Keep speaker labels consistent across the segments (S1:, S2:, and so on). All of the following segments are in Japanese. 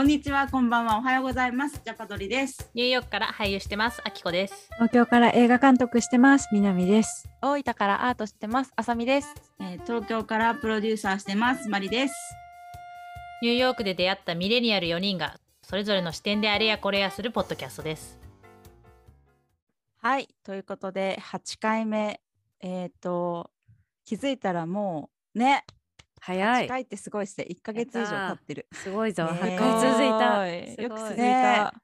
S1: こんにちは、こんばんは、おはようございます。ジャパドリです。
S2: ニューヨークから俳優してます、あきこです。
S3: 東京から映画監督してます。南です。
S4: 大分からアートしてます。あさみです。
S1: えー東京からプロデューサーしてます。マリです。
S2: ニューヨークで出会ったミレニアル4人が、それぞれの視点であれやこれやするポッドキャストです。
S1: はい、ということで、8回目。えっ、と、気づいたらもう、ね、8
S3: 早い。
S1: 回ってすごいですね。1ヶ月以上経ってる。
S3: すごいぞ。
S1: ね
S3: 8回続いた。
S4: よく続い
S1: ね
S4: た。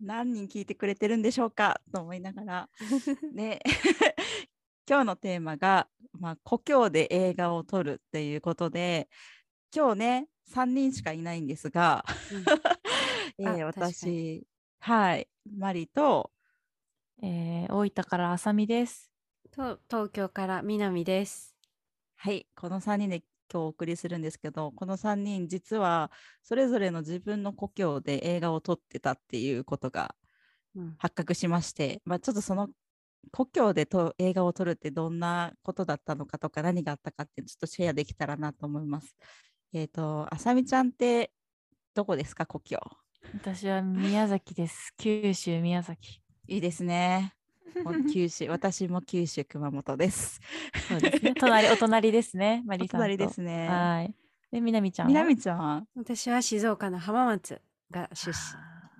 S1: 何人聞いてくれてるんでしょうか？と思いながら。ね、今日のテーマが、まあ、故郷で映画を撮るっていうことで、今日ね、3人しかいないんですが、えー
S3: あ確かに
S1: 私、はい、マリと、
S4: えー、大分からあさみです。
S3: と東京から南です。
S1: はい、この3人で今日お送りするんですけど、この3人、実はそれぞれの自分の故郷で映画を撮ってたっていうことが
S3: うん
S1: 発覚しまして、まあ、ちょっとその故郷でと映画を撮るってどんなことだったのかとか何があったかってちょっとシェアできたらなと思います。えっ、と、あさみちゃんってどこですか、故郷？
S4: 私は宮崎です。九州宮崎。
S1: いいですね。もう 九州、私も九州熊本です。
S4: そうですね。隣、お隣ですね。マリさん
S1: 隣ですね
S4: はい。で、南ちゃんは？
S1: 南ちゃんは？
S3: 私は静岡の浜松が出身。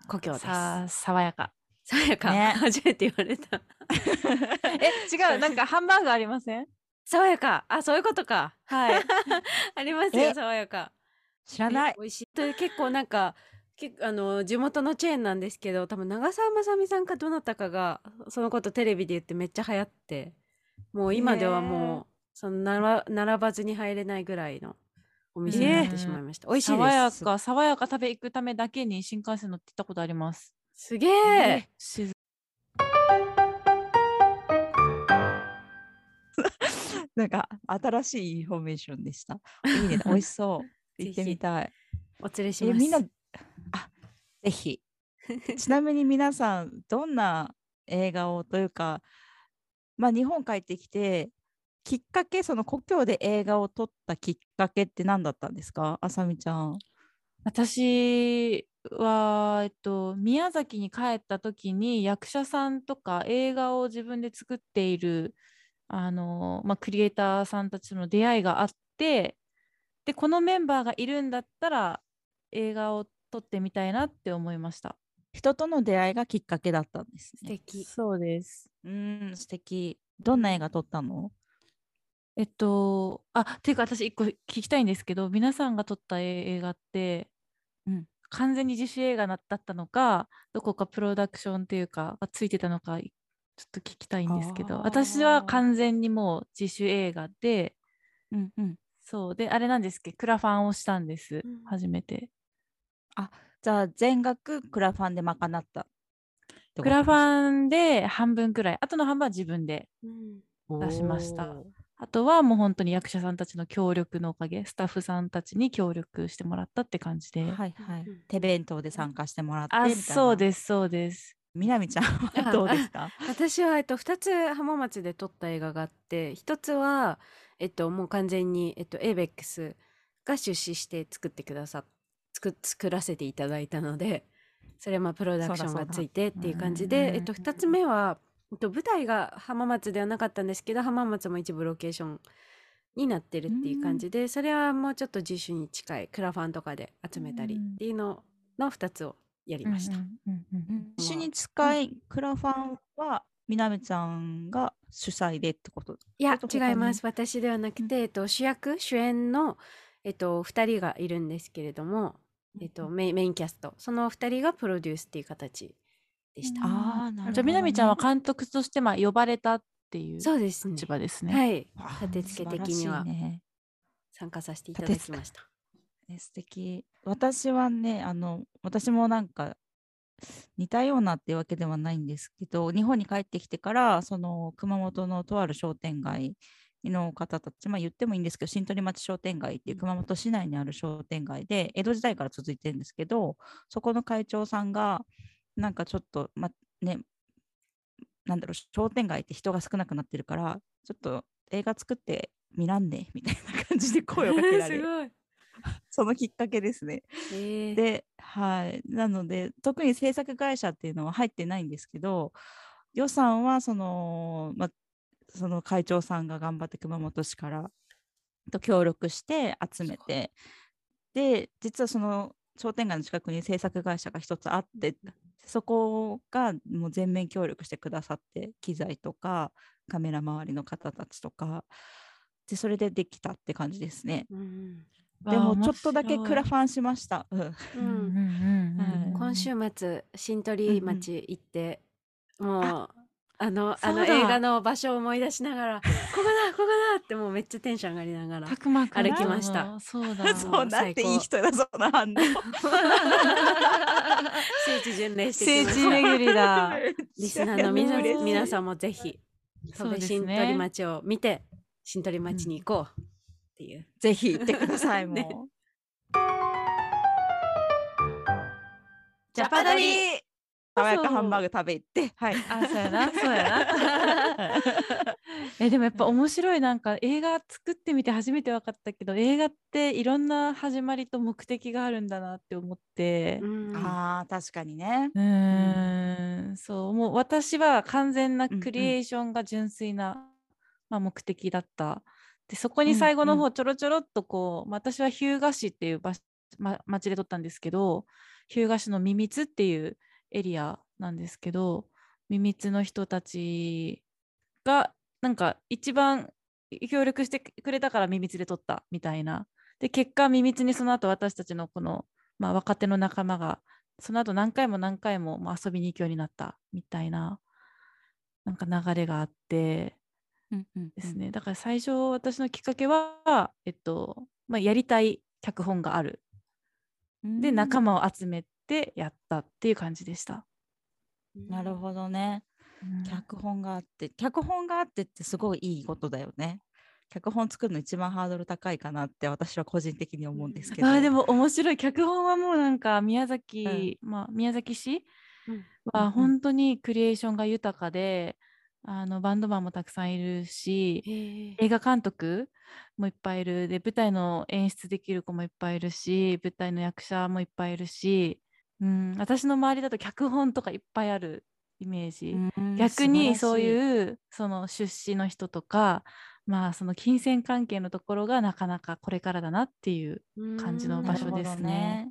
S3: 故郷です
S4: さあ、爽やか。
S3: さやか、
S1: ね
S3: 初めて言われた。
S4: え、違う。なんかハンバーグありません？
S3: 爽やか。あ、そういうことか。
S4: はい。
S3: あります
S1: え
S3: よ、爽やか。
S1: 知らない
S3: え。美味しい。で結構なんか、けあの地元のチェーンなんですけど多分長澤まさみさんかどなたかがそのことテレビで言ってめっちゃ流行ってもう今ではもうそのなら並ばずに入れないぐらいのお店になってしまいました、美味しいです。
S4: さわやか、爽やか食べ行くためだけに新幹線乗ってたことあります。
S3: すげえ。
S4: 静
S1: なんか新しいインフォメーションでした。いいね、美味しそう。行ってみたい。
S3: お連れします。
S1: えみんな、あぜひ。ちなみに皆さん、どんな映画をというか、まあ、日本帰ってきて、きっかけ、その故郷で映画を撮ったきっかけって何だったんですか、あさみちゃん。
S4: 私は、えっと、宮崎に帰った時に役者さんとか映画を自分で作っているあの、まあ、クリエイターさんたちとの出会いがあってでこのメンバーがいるんだったら映画を撮ってみたいなって思いました。
S1: 人との出会いがきっかけだったんですね。
S3: 素敵
S4: そうです。
S1: うーん、素敵。どんな映画撮ったの？
S4: えっと、あ、っていうか私一個聞きたいんですけど、皆さんが撮った映画って、
S1: うん
S4: 完全に自主映画だったのか、どこかプロダクションっていうか、がついてたのか、いちょっと聞きたいんですけど、私は完全にもう自主映画で、
S1: うんうん。
S4: そう、で、あれなんですけ？ど、クラファンをしたんです
S3: うん、
S4: 初めて。
S1: じゃあ、全額クラファンで賄った
S4: クラフ
S1: ン
S4: ァンで半分くらい、あとの半分は自分で。
S3: うん
S4: 出しました
S1: おー
S4: あとはもう本当に役者さんたちの協力のおかげ、スタッフさんたちに協力してもらったって感じで。
S1: はいはい
S3: うん。
S1: 手弁当で参加してもらって
S4: あ、
S1: みたいな。
S4: そうです、そうです。
S1: みなみちゃんは
S3: あ
S1: どうですか？
S3: 私は、えっと、2つ浜松で撮った映画があって1つは、えっと、もう完全に、えっと、ABEX が出資して作ってくださ作作らせていただいたのでそれはまあプロダクションがついてっていう感じ
S4: うん
S3: で、えっと、2つ目は、えっと、舞台が浜松ではなかったんですけど浜松も一部ロケーションになってるっていう感じでそれはもうちょっと自主に近いクラファンとかで集めたりっていうのの2つをやりました。
S4: うんうんうんうん。
S1: 一緒に使いクラファンはみなみちゃんが主催でってこと？
S3: いや違います。私ではなく
S1: うん
S3: て、えっと、主役主演の、えっと、2人がいるんですけれども、えっと、メインメインキャスト。その2人がプロデュースっていう形でした。
S1: あーなるほどね。
S4: じゃあ、みなみちゃんは監督としてまあ呼ばれたっていう
S3: そうですね。
S4: 立場ですね。
S3: はい。
S1: あ
S3: 立て付け的には参加させていただきました。
S1: え素敵。私はねあの私もなんか似たようなっていうわけではないんですけど日本に帰ってきてからその熊本のとある商店街の方たち、まあ、言ってもいいんですけど新鳥町商店街っていう熊本市内にある商店街で江戸時代から続いてるんですけどそこの会長さんがなんかちょっとまねなんだろう商店街って人が少なくなってるからちょっと映画作ってみらんねみたいな感じで声をかけられ
S3: すごい。
S1: そのきっかけですね。
S3: えー、
S1: で、はい、なので特に制作会社っていうのは入ってないんですけど予算はその,、ま、その会長さんが頑張って熊本市からと協力して集めてで実はその商店街の近くに制作会社が一つあってそこがもう全面協力してくださって機材とかカメラ周りの方たちとかでそれでできたって感じですね。
S3: うん
S1: でもちょっとだけクラファンしました。うん。
S3: う
S4: 面白いうんんうんうんうん。
S3: 今週末新鳥町行って、もうあのあの映画の場所を思い出しながら ここだここだってもうめっちゃテンション上がりながら歩きました。
S4: そうだ。
S1: そうなんていい人だそんな反応。
S3: 聖地巡礼してき
S4: 聖地
S3: ました
S4: 巡りだ。
S3: リスナーの皆皆さんもぜひ
S4: そうです
S3: 新
S4: ね
S3: 鳥町を見て新鳥町に行こう。っていう、
S1: ぜひ行ってください。
S3: ね。
S1: ジャパドリ爽やかハンバーグ食べ行って、はい。
S4: あそうやな。そうやな。えでもやっぱ面白い。なんか映画作ってみて初めて分かったけど映画っていろんな始まりと目的があるんだなって思って。
S3: うん。
S1: ああ確かにね。
S4: うーん。そうもう私は完全な
S1: うんうん
S4: クリエーションが純粋な、まあ、目的だった。でそこに最後の
S1: うん。う
S4: 方ちょろちょろっとこう、まあ私は日向市っていう場所、ま、町で撮ったんですけど日向市のミミツっていうエリアなんですけどミミツの人たちがなんか一番協力してくれたからミミツで撮ったみたいな。で結果ミミツにその後私たちのこの、まあ、若手の仲間がその後何回も何回もまあ遊びに行くようになったみたいななんか流れがあって
S1: うんうん
S4: ですね、だから最初私のきっかけは、えっとまあ、やりたい脚本がある。
S1: うん。
S4: で仲間を集めてやったっていう感じでした。
S1: なるほどね。
S4: うん
S1: 脚本があって、脚本があってってすごいいいことだよね。脚本作るの一番ハードル高いかなって私は個人的に思うんですけど。
S4: あーでも面白い脚本はもうなんか宮崎、まあ、宮崎市
S3: うん
S1: うんうん
S4: は本当にクリエーションが豊かで、あのバンドマンもたくさんいるし映画監督もいっぱいいるで舞台の演出できる子もいっぱいいるし舞台の役者もいっぱいいるし、うん、私の周りだと脚本とかいっぱいあるイメージ、
S1: うん
S4: 逆にそう
S1: う
S4: いうその出資の人とかまあその金銭関係のところがなかなかこれからだなっていう感じの
S3: うん
S4: 場所ですね。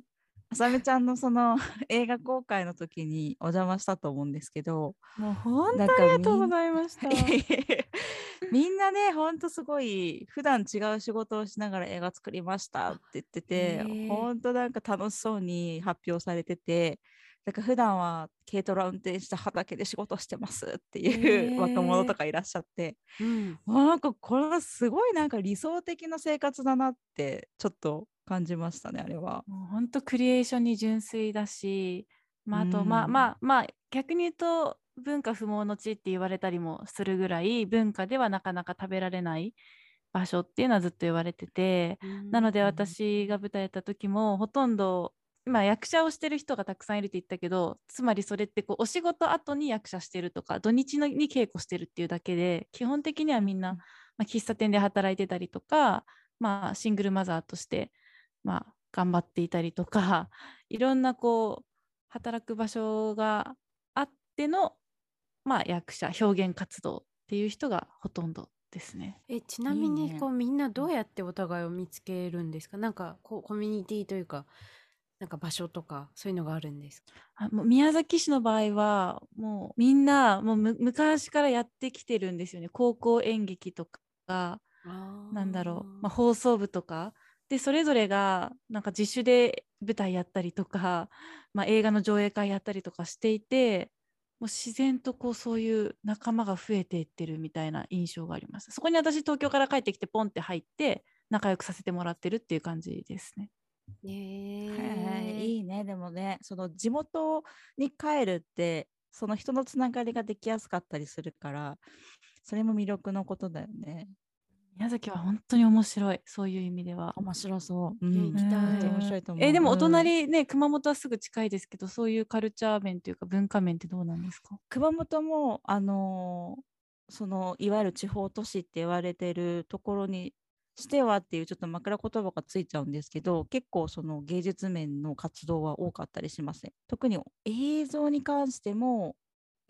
S1: あさみちゃんのその 映画公開の時にお邪魔したと思うんですけど、
S4: もう本当ありがとうございました。
S1: みんなね、ほんとすごい、普段違う仕事をしながら映画作りましたって言ってて
S3: へー、
S1: ほんとなんか楽しそうに発表されてて、なんか普段は軽トラ運転して畑で仕事してますっていう若者とかいらっしゃって、
S3: うん。
S1: あなんかこれはすごいなんか理想的な生活だなってちょっと感じましたね、あれは。
S4: もう本当クリエーションに純粋だし、まあ、あとまあ
S1: うん。
S4: まあまあ逆に言うと文化不毛の地って言われたりもするぐらい文化ではなかなか食べられない場所っていうのはずっと言われてて、なので
S1: うん
S4: 私が舞台やった時もほとんど今役者をしてる人がたくさんいるって言ったけどつまりそれってこうお仕事後に役者してるとか土日のに稽古してるっていうだけで基本的にはみんな、まあ、喫茶店で働いてたりとか、まあ、シングルマザーとして、まあ、頑張っていたりとか いろんなこう働く場所があっての、まあ、役者表現活動っていう人がほとんどですね。
S3: えちなみにこうみんなどうやってお互いを見つけるんですか？なんかこうコミュニティというかなんか場所とかそういうのがあるんですか？
S4: あもう宮崎市の場合はもうみんなもうむ昔からやってきてるんですよね。高校演劇とかなんだろう、まあ、放送部とかでそれぞれがなんか自主で舞台やったりとか、まあ、映画の上映会やったりとかしていてもう自然とこうそういう仲間が増えていってるみたいな印象があります。そこに私東京から帰ってきてポンって入って仲良くさせてもらってるっていう感じですね。
S3: ね
S1: へえ。
S3: え
S1: いいね。でもねその地元に帰るってその人のつながりができやすかったりするからそれも魅力のことだよね
S4: 宮崎は本当に面白い。そういう意味では。
S1: 面白そう、う
S3: ね
S1: ん、
S3: 行きたい。
S1: 面白いと思う。
S4: えでもお
S1: うん。
S4: 隣ね、熊本はすぐ近いですけどそういうカルチャー面というか文化面ってどうなんですか？
S1: 熊本もあのーそのいわゆる地方都市って言われてるところにしてはっていうちょっと枕言葉がついちゃうんですけど結構その芸術面の活動は多かったりしますね。特に映像に関しても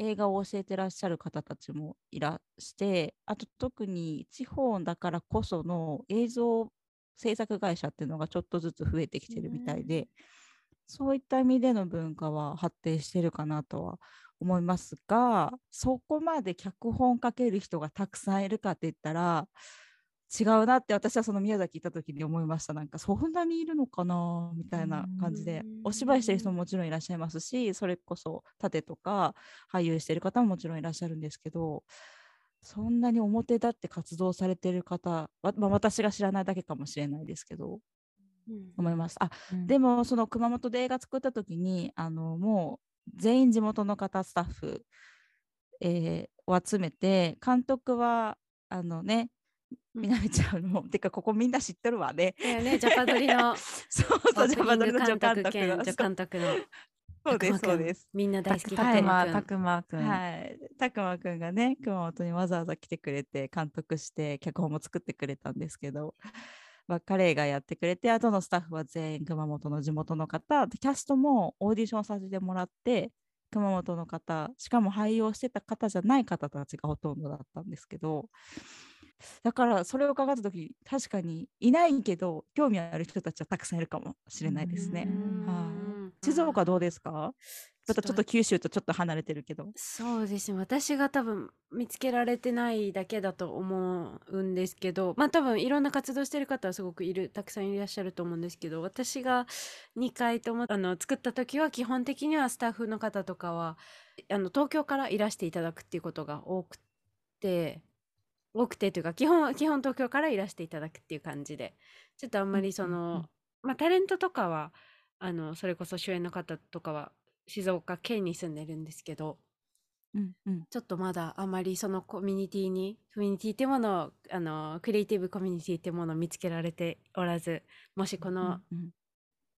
S1: 映画を教えてらっしゃる方たちもいらしてあと特に地方だからこその映像制作会社っていうのがちょっとずつ増えてきてるみたいで、そういった意味での文化は発展してるかなとは思いますがそこまで脚本書ける人がたくさんいるかって言ったら違うなって私はその宮崎行った時に思いました。なんかそんなにいるのかなみたいな感じで。お芝居してる人ももちろんいらっしゃいますしそれこそ盾とか俳優してる方ももちろんいらっしゃるんですけどそんなに表立って活動されてる方まあ、私が知らないだけかもしれないですけど思います。あ、うん、でもその熊本で映画作った時にあのもう全員地元の方スタッフ、えー、を集めて監督はあのねみなみちゃんも、てかここみんな知ってるわね。
S3: ね、ジャパドリの
S1: そうそうジャパドリの助監督
S3: の助監督の。
S1: そうですそうです。
S3: みんな大好き
S4: たくまたくまくん。
S1: はい。たくまくんがね熊本にわざわざ来てくれて監督して脚本も作ってくれたんですけど。まあ、彼がやってくれてあとのスタッフは全員熊本の地元の方でキャストもオーディションさせてもらって熊本の方しかも俳優をしてた方じゃない方たちがほとんどだったんですけどだからそれを伺った時確かにいないけど興味ある人たちはたくさんいるかもしれないですね。はい、静岡どうですか？またちょっと九州とちょっと離れてるけど。
S3: そうです。ね私が多分見つけられてないだけだと思うんですけどまあ多分いろんな活動してる方はすごくいるたくさんいらっしゃると思うんですけど私が2回ともあの作った時は基本的にはスタッフの方とかはあの東京からいらしていただくっていうことが多くて多くてというか基本基本東京からいらしていただくっていう感じで。ちょっとあんまりその、まあタレントとかはあのそれこそ主演の方とかは静岡県に住んでるんですけど、
S1: うんうん、
S3: ちょっとまだあまりそのコミュニティにコミュニティってものをあのクリエイティブコミュニティってものを見つけられておらずもしこの、うんうん、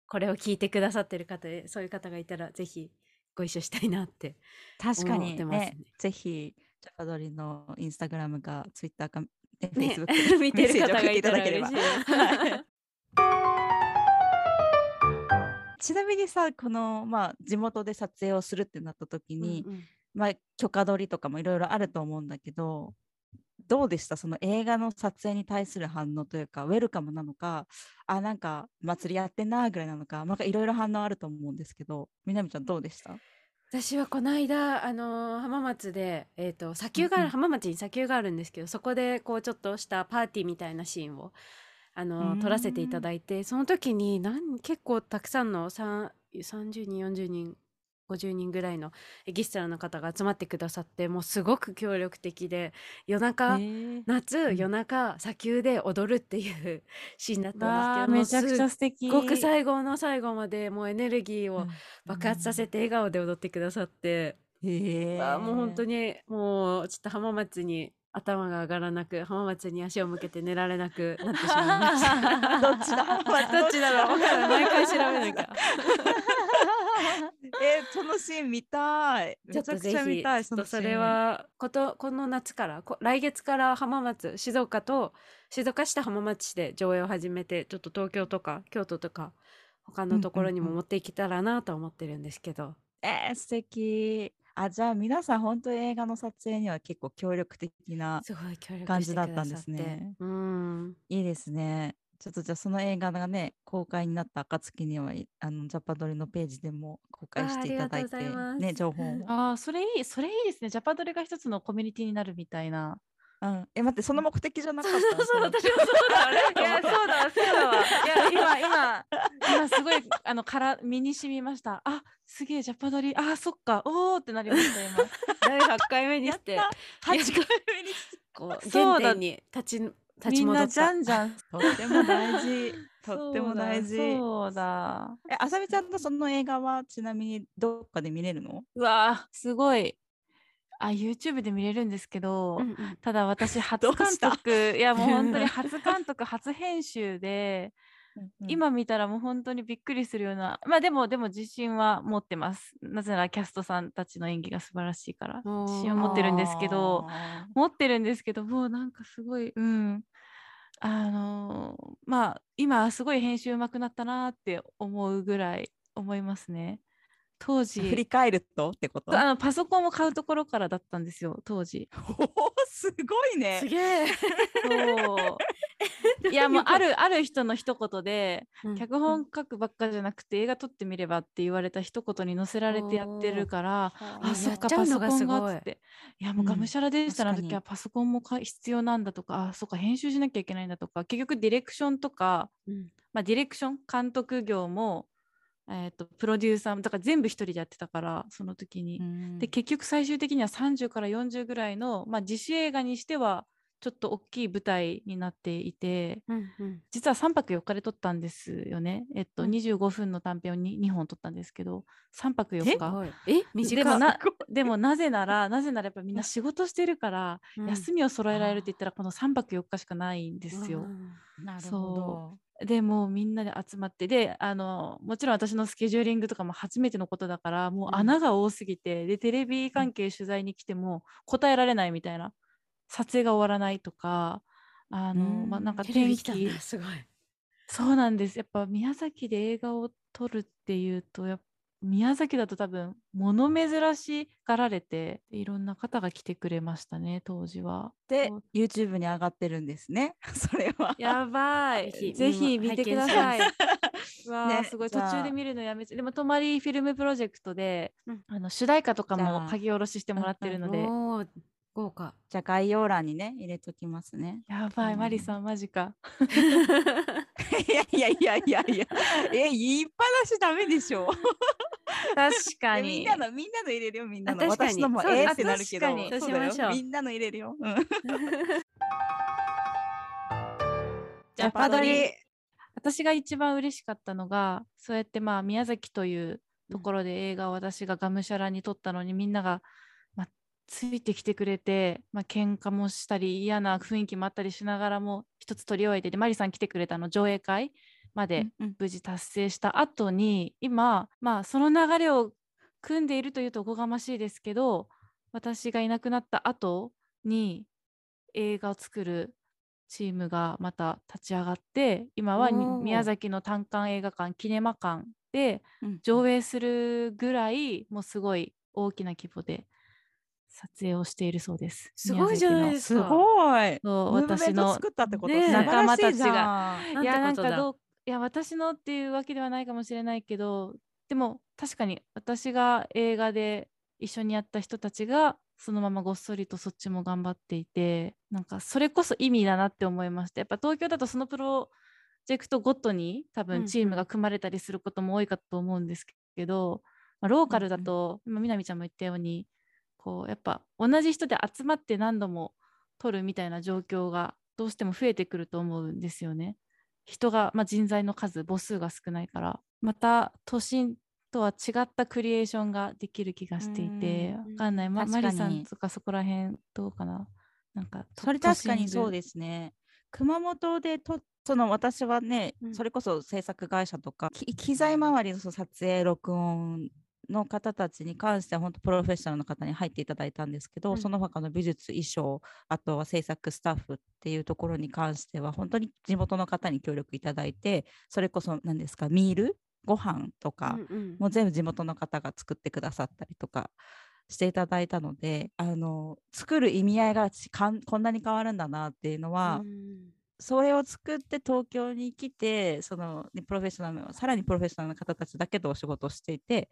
S3: これを聞いてくださってる方でそういう方がいたらぜひご一緒したいなって
S1: 確かにね、ね、ぜひジャパドリのインスタグラムかツイッターか、ね、フェイスブック
S3: 見てる方がいたら嬉しい。
S1: ちなみにさこの、まあ、地元で撮影をするってなった時に、うんうん、まあ、許可取りとかもいろいろあると思うんだけどどうでした？その映画の撮影に対する反応というかウェルカムなのかあなんか祭りやってんなぐらいなのかいろいろ反応あると思うんですけどみなみちゃんどうでした？
S3: 私はこの間、あのー浜松で、えっ、と、砂丘がある、浜松に砂丘があるんですけど、そこで、こう、ちょっとしたパーティーみたいなシーンを、あのー撮らせていただいて、その時に、なん結構たくさんの、さ30人、40人50人ぐらいのエキストラの方が集まってくださってもうすごく協力的で夜中、夏、うん、夜中砂丘で踊るっていうシーンだった
S4: んですけどめちゃくちゃ素敵
S3: すごく最後の最後までもうエネルギーを爆発させて笑顔で踊ってくださって、
S1: うん、
S3: もう本当にもうちょっと浜松に頭が上がらなく浜松に足を向けて寝られなくなってしまいました。
S1: どっちだ？
S3: どっちだろう？毎回調べなきゃ
S1: えそのシーン見たい。
S3: ちょっとぜひそそれはことこの夏から来月から浜松静岡と静岡市と浜松市で上映を始めてちょっと東京とか京都とか他のところにも持っていけたらなと思ってるんですけど、うんうん
S1: うん、えー、素敵。あじゃあ皆さん本当に映画の撮影には結構協力的な感じだったんですね。
S3: うん。
S1: いいですね。ちょっとじゃあその映画がね公開になった暁にはあのジャパドリのページでも公開していただいてね情報を。
S4: ああそれいいそれいいですね。ジャパドリが一つのコミュニティになるみたいな。
S1: うん、え待ってその目的じゃなかった
S3: そうそう私もそうだ。
S4: いや そうだそうだわ。いや今今今すごい あのから身に染みました。あすげえジャパドリあそっか。おおってなりました今。
S3: 第8回目にして。8
S1: 回目にして。
S3: こう原点に立ち立ち戻った
S1: じゃん。じゃんとっても大事。とっても大事。
S4: そうだ
S1: えあさみちゃんのその映画はちなみにどっかで見れるの？
S4: うわすごい。あ YouTube で見れるんですけど、うただ私初監督いやもう本当に 初監督初編集でうん、今見たらもう本当にびっくりするようなまあでもでも自信は持ってます。なぜならキャストさんたちの演技が素晴らしいから自信を持ってるんですけど持ってるんですけどもうなんかすごいうんあのまあ今すごい編集うまくなったなって思うぐらい思いますね。当時。
S1: 振り返るとってこと？
S4: あのパソコンを買うところからだったんですよ当時。
S1: おーすごいね。
S3: すげえ。
S4: そう。いやもうあるある人の一言で
S3: うん
S4: 脚本書くばっかじゃなくて映画撮ってみればって言われた一言に載せられてやってるから
S3: あ
S4: あそっかパソコン
S3: がすごい。
S4: がっつって。いやもうがむしゃらでした、
S1: うん
S4: あの時はパソコンもか必要なんだとかあそっか編集しなきゃいけないんだとか結局ディレクションとか、
S3: うん。
S4: まあ、ディレクション監督業も、えー、とプロデューサーもだから全部一人でやってたからその時に。
S1: うん。
S4: で結局最終的には30から40ぐらいの、まあ、自主映画にしてはちょっと大きい舞台になっていて
S3: うんうん。
S4: 実は3泊4日で撮ったんですよね。えっと、
S3: うん。
S4: 25分の短編を 2, 2本撮ったんですけど3泊4
S3: す
S4: 日。
S3: え？短っ
S4: でもなでもなぜならなぜならやっぱみんな仕事してるから、
S3: うん。
S4: 休みを揃えられるって言ったらこの3泊4日しかないんですよ。
S3: うん
S1: なるほ
S4: そ
S1: ど。
S4: でもうみんなで集まってであのもちろん私のスケジューリングとかも初めてのことだからもう
S3: うん。
S4: 穴が多すぎて、でテレビ関係取材に来ても答えられないみたいな撮影が終わらないとかあの、
S1: うん
S4: まあ、なんか
S3: テレ
S4: 天
S3: ビ来たん
S4: 気
S3: だすごい。
S4: そうなんです。やっぱ宮崎で映画を撮るっていうとやっぱ宮崎だと多分物珍しがられていろんな方が来てくれましたね当時は。
S1: で YouTube に上がってるんですね。それは。
S4: やばい。
S3: ぜひ
S4: 見てください。う わー
S1: ね
S4: すごい途中で見るのやめてでも泊まりフィルムプロジェクトで、
S3: うん
S4: あの主題歌とかも書き下ろししてもらってるので、
S3: 豪華。
S1: じゃあ概要欄にね入れときますね。
S4: やばい、
S1: うん
S4: マリさんマジか。
S1: いやいやいやいやいや。え言いっぱなしダメでしょ。
S4: 確
S1: い
S4: かに。
S1: やみんなのみんなの入れるよみんなの。私のもえーってなるけど。
S3: そうしましょう
S1: みんなの入れるよ。うん
S2: ジャパドリ
S4: 私が一番嬉しかったのがそうやってまあ宮崎というところで映画を私ががむしゃらに撮ったのにみんなが、まあ、ついてきてくれて、まあ喧嘩もしたり嫌な雰囲気もあったりしながらも一つ撮り終えてでマリさん来てくれたの上映会まで
S1: うんうん。
S4: 無事達成した後に今まあその流れを組んでいるというとおこがましいですけど私がいなくなった後に映画を作るチームがまた立ち上がって今は宮崎の単館映画館キネマ館で
S1: うん。
S4: 上映するぐらいもうすごい大きな規模で撮影をしているそうです。
S3: すごいじゃないです
S1: す
S3: か。
S1: ごい。
S4: そう私の仲間たち
S1: じゃん。
S3: なん
S4: いやなんかどういや私のっていうわけではないかもしれないけどでも確かに私が映画で一緒にやった人たちがそのままごっそりとそっちも頑張っていてなんかそれこそ意味だなって思いましたやっぱ東京だとそのプロジェクトごとに多
S3: うんうん。
S4: 分チームが組まれたりすることも多いかと思うんですけど、まあローカルだと、今みなみちゃんも言ったようにこうやっぱ同じ人で集まって何度も撮るみたいな状況がどうしても増えてくると思うんですよね。人が、まあ、人材の数母数が少ないから。また都心とは違ったクリエーションができる気がしていて。
S3: うん
S4: わかんない、ま、マリさんとかそこら辺どうかな。なんか
S1: それ確かにそう
S4: で
S1: ですね。熊本でとその私はね、
S3: うん。
S1: それこそ制作会社とかき機材周りの撮影録音の方たちに関しては本当プロフェッショナルの方に入っていただいたんですけど、
S3: うん。
S1: その他の美術衣装あとは制作スタッフっていうところに関しては本当に地元の方に協力いただいてそれこそ何ですかミールご飯とか、
S3: うんうん
S1: もう全部地元の方が作ってくださったりとかしていただいたのであの作る意味合いがこんなに変わるんだなっていうのは、
S3: うん
S1: それを作って東京に来てその、ね、プロフェッショナルのさらにプロフェッショナルな方たちだけとお仕事をしていて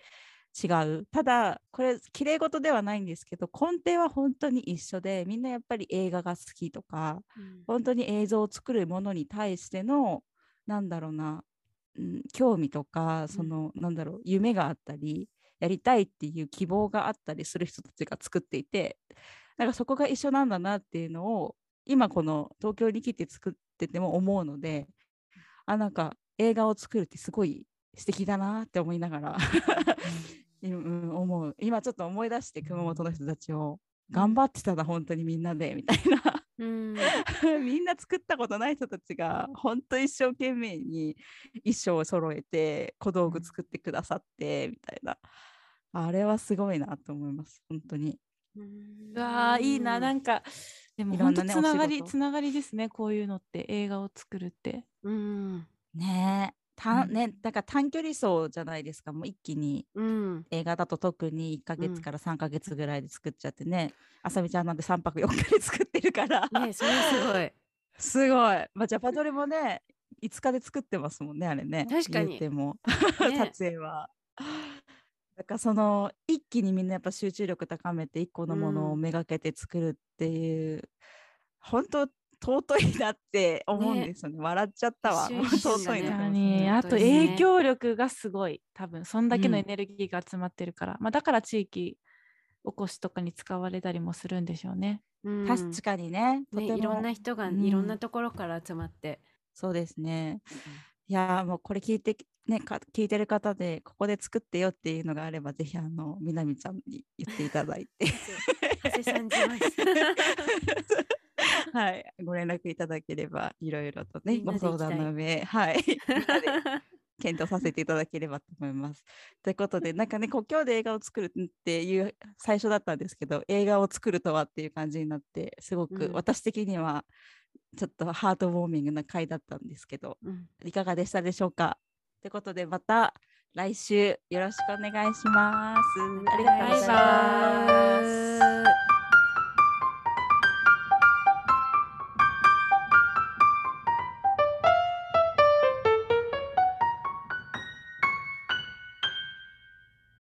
S1: 違う。ただこれ綺麗事ではないんですけど根底は本当に一緒でみんなやっぱり映画が好きとか
S3: うん。
S1: 本当に映像を作るものに対してのなんだろうな、うん、興味とかその、なんだろう夢があったりやりたいっていう希望があったりする人たちが作っていてなんかそこが一緒なんだなっていうのを今この東京に来て作ってても思うのであなんか映画を作るってすごい素敵だなって思いながら。思う。今ちょっと思い出して熊本の人たちを頑張ってたな本当にみんなでみたいな。
S3: うん。
S1: みんな作ったことない人たちが本当一生懸命に衣装を揃えて小道具作ってくださってみたいな。あれはすごいなと思います本当に。
S3: う
S4: わーいいな。なんかでも
S1: いろんなね
S4: 本当つながりつながりですねこういうのって。映画を作るって。
S3: うん。
S1: ねえた
S4: うん。
S1: ねだから短距離走じゃないですかもう一気に
S3: うん。
S1: 映画だと特に1ヶ
S3: うん。
S1: 月から3ヶ月ぐらいで作っちゃってね、あさみちゃんなんて3泊4日で作ってるから、
S3: ねそれすごい。
S1: すごい、まあ、ジャパドレもね5日で作ってますもんねあれね
S3: 確かに。
S1: ても、
S3: ね。
S1: 撮影は。だからその一気にみんなやっぱ集中力高めて一個のものを
S3: うん。
S1: めがけて作るっていう、本当尊いなって思うん
S3: ね
S1: ですよね。笑っちゃったわ。
S3: ね
S1: 尊いなと思って
S4: 確かに。あと影響力がすごい。多分そんだけの
S1: うん。
S4: エネルギーが集まってるから、まあ、だから地域おこしとかに使われたりもするんでしょうね。
S3: うん。
S1: 確かにね。と
S3: いろんな人が
S1: うん。
S3: いろんなところから集まって。
S1: そうですね。いやーもうこれ聞いてねか聞いてる方でここで作ってよっていうのがあればぜひあのみなみちゃんに言っていただいて。
S3: 長谷さんじます
S1: はいご連絡いただければいろいろとねご相談の上はい 検討させていただければと思います。ということでなんかね国境で映画を作るっていう最初だったんですけど映画を作るとはっていう感じになってすごく
S3: うん
S1: 私的にはちょっとハートウォーミングな回だったんですけど、
S3: うん
S1: いかがでしたでしょうかということでまた来週よろしくお願いします。ありがとうございます。
S3: バイバイ